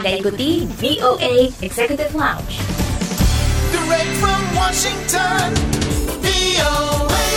Anda ikuti VOA Executive Lounge. Direct from Washington, VOA.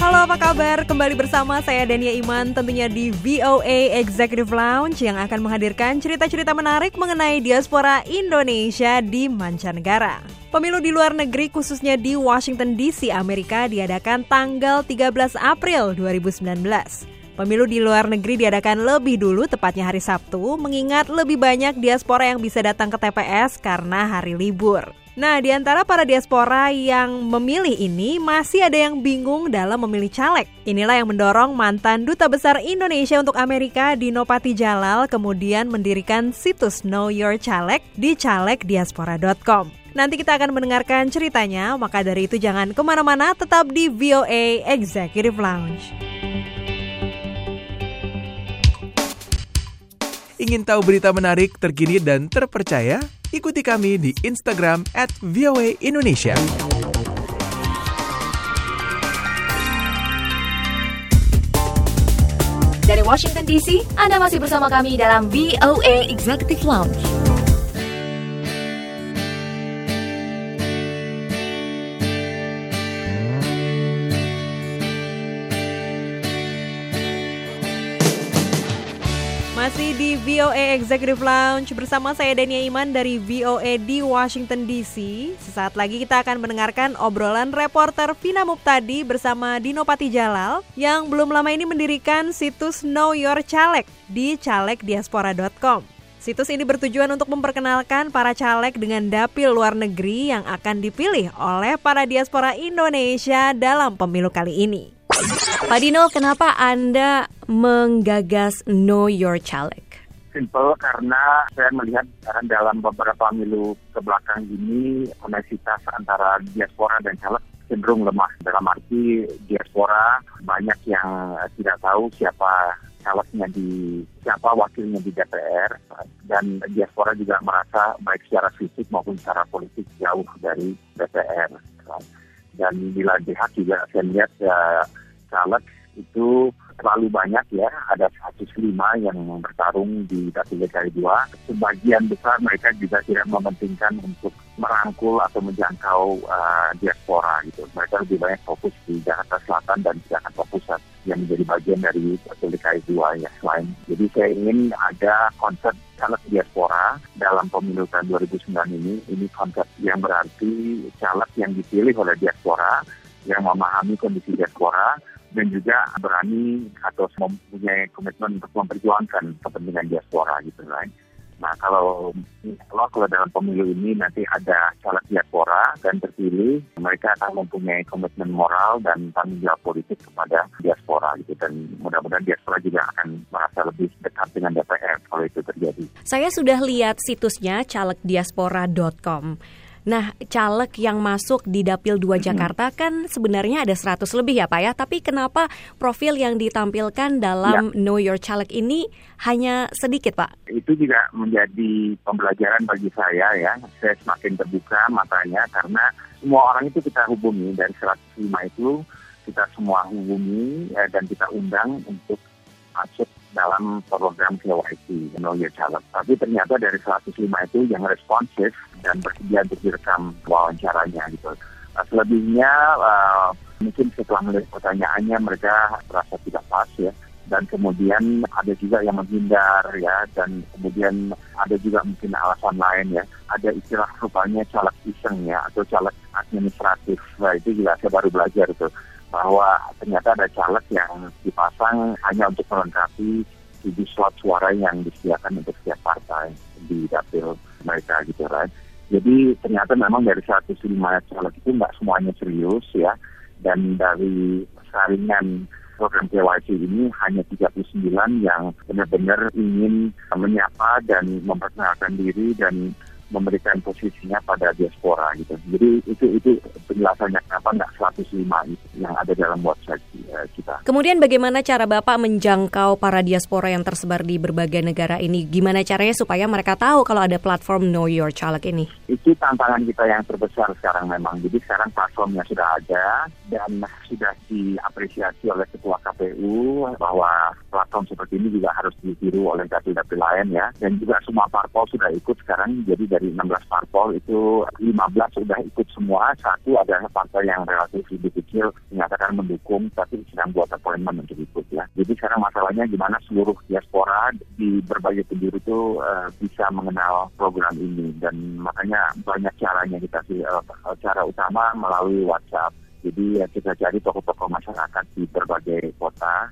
Halo apa kabar? Kembali bersama saya Dania Iman tentunya di VOA Executive Lounge yang akan menghadirkan cerita-cerita menarik mengenai diaspora Indonesia di mancanegara. Pemilu di luar negeri khususnya di Washington DC, Amerika diadakan tanggal 13 April 2019. Pemilu di luar negeri diadakan lebih dulu, tepatnya hari Sabtu, mengingat lebih banyak diaspora yang bisa datang ke TPS karena hari libur. Nah, di antara para diaspora yang memilih ini, masih ada yang bingung dalam memilih caleg. Inilah yang mendorong mantan Duta Besar Indonesia untuk Amerika, Dino Pati Jalal, kemudian mendirikan situs Know Your Caleg di calegdiaspora.com. Nanti kita akan mendengarkan ceritanya, maka dari itu jangan ke mana-mana, tetap di VOA Executive Lounge. Ingin tahu berita menarik, terkini, dan terpercaya? Ikuti kami di Instagram at VOA Indonesia. Dari Washington DC, Anda masih bersama kami dalam VOA Executive Lounge. Masih di VOA Executive Lounge bersama saya Dania Iman dari VOA di Washington DC. Sesaat lagi kita akan mendengarkan obrolan reporter Vina Muptadi bersama Dino Pati Jalal yang belum lama ini mendirikan situs Know Your Caleg di calegdiaspora.com. Situs ini bertujuan untuk memperkenalkan para caleg dengan dapil luar negeri yang akan dipilih oleh para diaspora Indonesia dalam pemilu kali ini. Pak Dino, kenapa Anda menggagas Know Your Caleg? Simple karena saya melihat sekarang dalam beberapa pemilu ke belakang ini koneksitas antara diaspora dan caleg cenderung lemah. Dalam arti diaspora banyak yang tidak tahu siapa calegnya di siapa wakilnya di DPR dan diaspora juga merasa baik secara fisik maupun secara politik jauh dari DPR. Dan bila lihat juga saya lihat ya, caleg itu terlalu banyak ya, ada 105 yang bertarung di dapil DKI 2. Sebagian besar mereka juga tidak mementingkan untuk merangkul atau menjangkau uh, diaspora gitu. Mereka lebih banyak fokus di Jakarta Selatan dan Jakarta Pusat yang menjadi bagian dari dapil DKI 2 ya selain. Jadi saya ingin ada konsep caleg diaspora dalam pemilu tahun 2009 ini. Ini konsep yang berarti caleg yang dipilih oleh diaspora yang memahami kondisi diaspora dan juga berani atau mempunyai komitmen untuk memperjuangkan kepentingan diaspora gitu kan. Nah kalau kalau kalau dalam pemilu ini nanti ada caleg diaspora dan terpilih, mereka akan mempunyai komitmen moral dan tanggung jawab politik kepada diaspora gitu dan mudah-mudahan diaspora juga akan merasa lebih dekat dengan DPR kalau itu terjadi. Saya sudah lihat situsnya calegdiaspora.com. Nah, caleg yang masuk di Dapil 2 Jakarta kan sebenarnya ada 100 lebih ya Pak ya, tapi kenapa profil yang ditampilkan dalam Ya. Know Your Caleg ini hanya sedikit Pak? itu juga menjadi pembelajaran bagi saya ya. Saya semakin terbuka matanya karena semua orang itu kita hubungi dari 105 itu kita semua hubungi eh, dan kita undang untuk masuk dalam program KYC Know Your Caleg. Tapi ternyata dari 105 itu yang responsif dan bersedia untuk direkam wawancaranya gitu. Nah, selebihnya eh, mungkin setelah melihat pertanyaannya mereka merasa tidak pas ya. Dan kemudian ada juga yang menghindar ya. Dan kemudian ada juga mungkin alasan lain ya. Ada istilah rupanya caleg iseng ya atau caleg administratif. Nah, itu juga saya baru belajar itu bahwa ternyata ada caleg yang dipasang hanya untuk melengkapi tujuh slot suara yang disediakan untuk setiap partai di dapil mereka gitu kan jadi ternyata memang dari 105 caleg itu nggak semuanya serius ya. Dan dari saringan program KYC ini hanya 39 yang benar-benar ingin menyapa dan memperkenalkan diri dan memberikan posisinya pada diaspora gitu. Jadi itu itu penjelasannya kenapa nggak 105 itu yang ada dalam website eh, kita. Kemudian bagaimana cara Bapak menjangkau para diaspora yang tersebar di berbagai negara ini? Gimana caranya supaya mereka tahu kalau ada platform Know Your Caleg ini? Itu tantangan kita yang terbesar sekarang memang. Jadi sekarang platformnya sudah ada dan sudah diapresiasi oleh Ketua KPU bahwa platform seperti ini juga harus ditiru oleh dapil-dapil lain ya. Dan juga semua parpol sudah ikut sekarang. Jadi dari 16 parpol itu 15 sudah ikut semua. Satu adalah partai yang relatif lebih kecil menyatakan mendukung tapi sedang buat appointment untuk ikut ya. Jadi sekarang masalahnya gimana seluruh diaspora di berbagai penjuru itu eh, bisa mengenal program ini dan makanya banyak caranya kita sih. Eh, cara utama melalui WhatsApp. Jadi ya kita cari tokoh-tokoh masyarakat di berbagai kota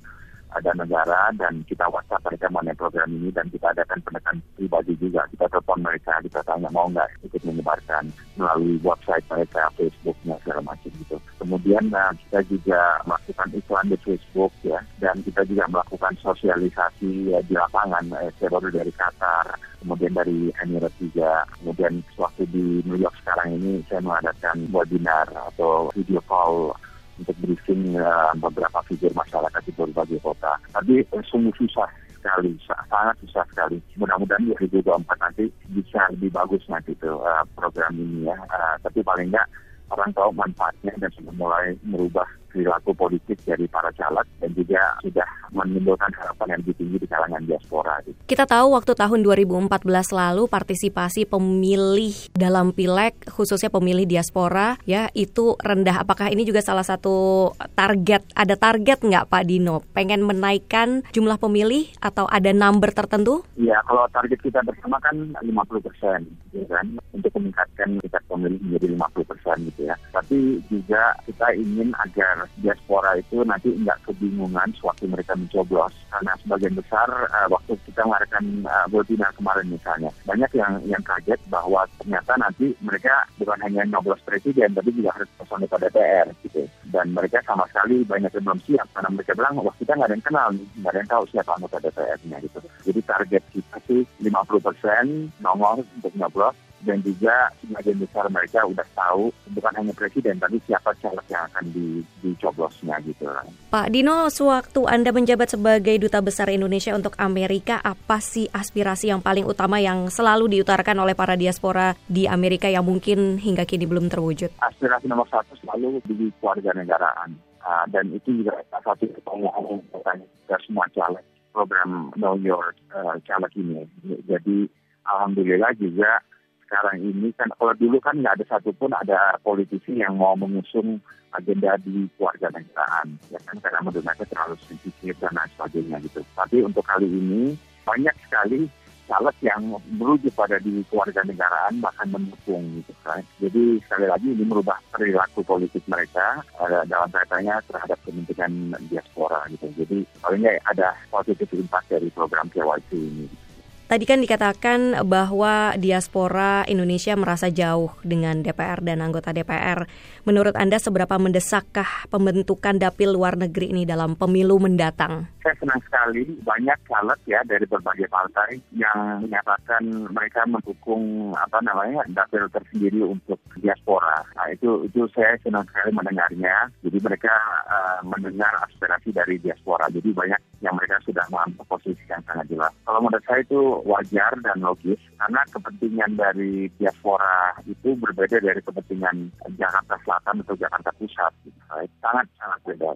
ada negara dan kita WhatsApp mereka mengenai program ini dan kita adakan pendekatan pribadi juga. Kita telepon mereka, kita tanya mau nggak ikut menyebarkan melalui website mereka, Facebooknya segala macam gitu. Kemudian nah, kita juga melakukan iklan di Facebook ya dan kita juga melakukan sosialisasi ya, di lapangan. Eh, saya baru dari Qatar, kemudian dari Emirat juga. Kemudian waktu di New York sekarang ini saya mengadakan webinar atau video call untuk briefing eh, beberapa figur masyarakat di berbagai kota. Tapi eh, sungguh susah sekali, sa- sangat susah sekali. Mudah-mudahan 2024 nanti bisa lebih bagus nanti tuh eh, program ini ya. Eh, tapi paling nggak orang tahu manfaatnya dan sudah mulai merubah perilaku politik dari para caleg dan juga sudah menimbulkan harapan yang lebih tinggi di kalangan diaspora. Gitu. Kita tahu waktu tahun 2014 lalu partisipasi pemilih dalam pileg khususnya pemilih diaspora ya itu rendah. Apakah ini juga salah satu target? Ada target nggak Pak Dino? Pengen menaikkan jumlah pemilih atau ada number tertentu? Ya, kalau target kita bersama kan 50 persen, gitu kan, untuk meningkatkan tingkat pemilih menjadi 50 persen gitu ya. Tapi juga kita ingin agar diaspora itu nanti nggak kebingungan sewaktu mereka mencoblos, karena sebagian besar eh, waktu kita mengadakan uh, webinar kemarin misalnya, banyak yang yang kaget bahwa ternyata nanti mereka bukan hanya nyoblos presiden, tapi juga harus personil pada DPR gitu. Dan mereka sama sekali banyak yang belum siap karena mereka bilang wah kita nggak ada yang kenal nih, nggak ada yang tahu siapa anggota DPR-nya gitu. Jadi target kita sih 50 persen nongol untuk nyoblos dan juga sebagian besar mereka udah tahu bukan hanya presiden tapi siapa caleg yang akan di, dicoblosnya gitu. Pak Dino, sewaktu Anda menjabat sebagai Duta Besar Indonesia untuk Amerika, apa sih aspirasi yang paling utama yang selalu diutarakan oleh para diaspora di Amerika yang mungkin hingga kini belum terwujud? Aspirasi nomor satu selalu di keluarga negaraan Ah, dan itu juga salah satu pertanyaan ke semua caleg program Know Your uh, Caleg ini. Jadi alhamdulillah juga sekarang ini kan kalau dulu kan nggak ada satupun ada politisi yang mau mengusung agenda di keluarga negaraan ya kan karena menurut mereka terlalu sensitif dan lain sebagainya gitu. Tapi untuk kali ini banyak sekali caleg yang merujuk pada di keluarga negaraan bahkan mendukung gitu kan. Jadi sekali lagi ini merubah perilaku politik mereka uh, dalam kaitannya terhadap kepentingan diaspora gitu. Jadi paling ada positif impact dari program KYC ini. Tadi kan dikatakan bahwa diaspora Indonesia merasa jauh dengan DPR dan anggota DPR. Menurut Anda seberapa mendesakkah pembentukan dapil luar negeri ini dalam pemilu mendatang? Saya senang sekali banyak caleg ya dari berbagai partai yang menyatakan mereka mendukung apa namanya dapil tersendiri untuk diaspora. Nah itu itu saya senang sekali mendengarnya. Jadi mereka uh, mendengar aspirasi dari diaspora. Jadi banyak yang mereka sudah mengambil posisi yang sangat jelas. Kalau menurut saya itu wajar dan logis karena kepentingan dari diaspora itu berbeda dari kepentingan Jakarta Selatan atau Jakarta Pusat. Gitu. Sangat sangat beda.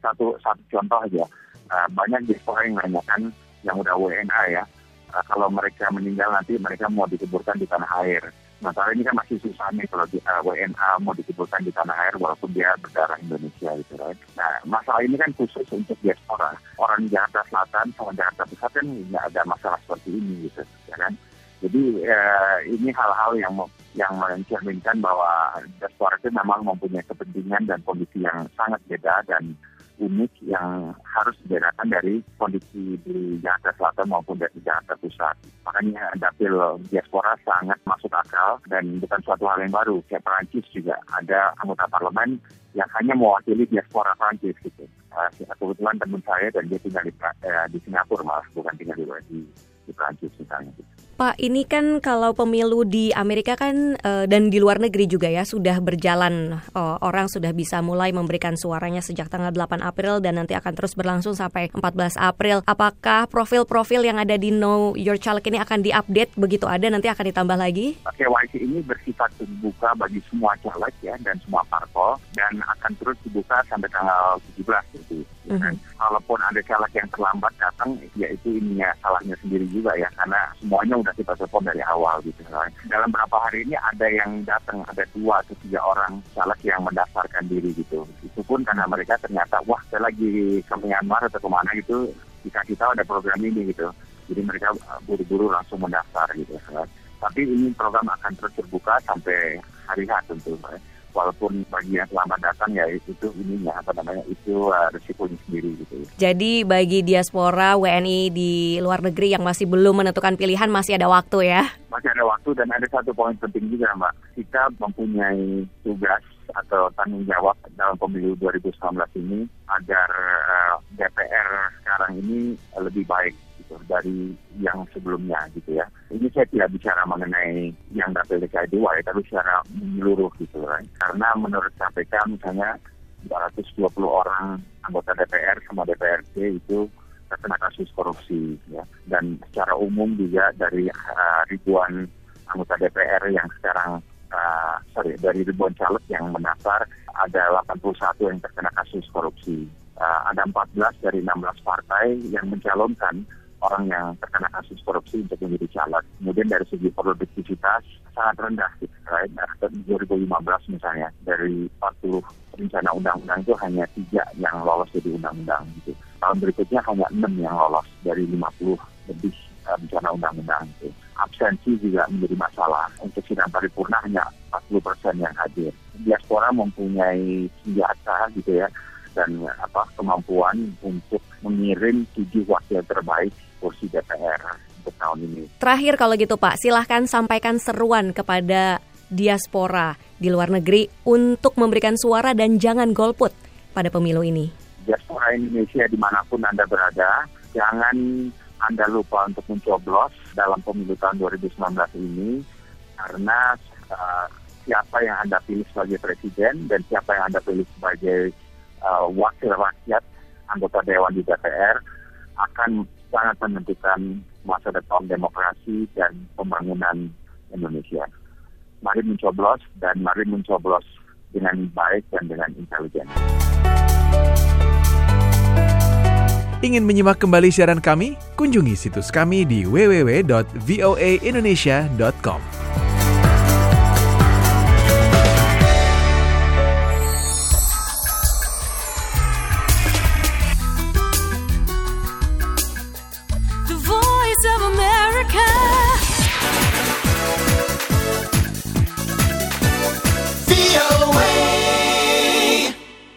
Satu satu contoh aja, uh, banyak diaspora yang menanyakan yang udah WNA ya, uh, kalau mereka meninggal nanti mereka mau dikuburkan di tanah air. Sementara ini kan masih susah nih kalau di, uh, WNA mau dikuburkan di tanah air walaupun dia berdarah Indonesia gitu right. Nah masalah ini kan khusus untuk diaspora. Orang Jakarta Selatan sama Jakarta Pusat kan nggak ada masalah seperti ini gitu ya kan. Jadi uh, ini hal-hal yang yang mencerminkan bahwa diaspora itu memang mempunyai kepentingan dan kondisi yang sangat beda dan unik yang harus dibedakan dari kondisi di Jakarta Selatan maupun dari Jakarta Pusat. Makanya dapil diaspora sangat masuk akal dan bukan suatu hal yang baru. Kayak Perancis juga ada anggota parlemen yang hanya mewakili diaspora Perancis gitu. Uh, kebetulan teman saya dan dia tinggal di, uh, di Singapura malah bukan tinggal di, di, di Perancis misalnya gitu. Pak, ini kan kalau pemilu di Amerika kan eh, dan di luar negeri juga ya sudah berjalan eh, orang sudah bisa mulai memberikan suaranya sejak tanggal 8 April dan nanti akan terus berlangsung sampai 14 April. Apakah profil-profil yang ada di Know Your Caleg ini akan diupdate begitu ada nanti akan ditambah lagi? KYC ini bersifat terbuka bagi semua caleg ya dan semua parpol dan akan terus dibuka sampai tanggal 17 gitu. Ya kan? Kalaupun ada caleg yang terlambat datang, ya itu ininya salahnya sendiri juga ya karena semuanya udah kita telepon dari awal gitu. kan. Dalam beberapa hari ini ada yang datang, ada dua atau tiga orang caleg yang mendaftarkan diri gitu. Itu pun karena mereka ternyata wah saya lagi ke Myanmar atau ke mana gitu dikasih tahu ada program ini gitu. Jadi mereka uh, buru-buru langsung mendaftar gitu. kan. Tapi ini program akan terus terbuka sampai hari H tentu. kan. Walaupun bagi yang selamat datang ya itu ininya apa namanya itu uh, resikonya sendiri gitu. ya. Jadi bagi diaspora WNI di luar negeri yang masih belum menentukan pilihan masih ada waktu ya. Masih ada waktu dan ada satu poin penting juga Mbak. Kita mempunyai tugas atau tanggung jawab dalam pemilu 2019 ini agar uh, DPR sekarang ini lebih baik gitu dari yang sebelumnya gitu ya. Ini saya tidak bicara mengenai yang dapil DKI 2 ya, tapi secara menyeluruh gitu kan. Karena menurut KPK misalnya 220 orang anggota DPR sama DPRD itu terkena kasus korupsi ya dan secara umum juga dari uh, ribuan anggota DPR yang sekarang uh, sorry dari ribuan caleg yang mendaftar ada 81 yang terkena kasus korupsi Uh, ada 14 dari 16 partai yang mencalonkan orang yang terkena kasus korupsi untuk menjadi caleg. Kemudian dari segi produktivitas sangat rendah gitu, right? Nah, 2015 misalnya dari 40 rencana undang-undang itu hanya tiga yang lolos jadi undang-undang gitu. Tahun berikutnya hanya enam yang lolos dari 50 lebih uh, rencana undang-undang itu. Absensi juga menjadi masalah. Untuk sidang paripurna hanya 40 persen yang hadir. Diaspora mempunyai senjata gitu ya dan apa kemampuan untuk mengirim tujuh wakil terbaik kursi DPR untuk tahun ini. Terakhir kalau gitu Pak, silahkan sampaikan seruan kepada diaspora di luar negeri untuk memberikan suara dan jangan golput pada pemilu ini. Diaspora Indonesia di mana pun Anda berada, jangan Anda lupa untuk mencoblos dalam pemilu tahun 2019 ini karena uh, siapa yang Anda pilih sebagai presiden dan siapa yang Anda pilih sebagai uh, wakil rakyat anggota dewan di DPR akan sangat menentukan masa depan demokrasi dan pembangunan Indonesia. Mari mencoblos dan mari mencoblos dengan baik dan dengan intelijen. Ingin menyimak kembali siaran kami? Kunjungi situs kami di www.voaindonesia.com.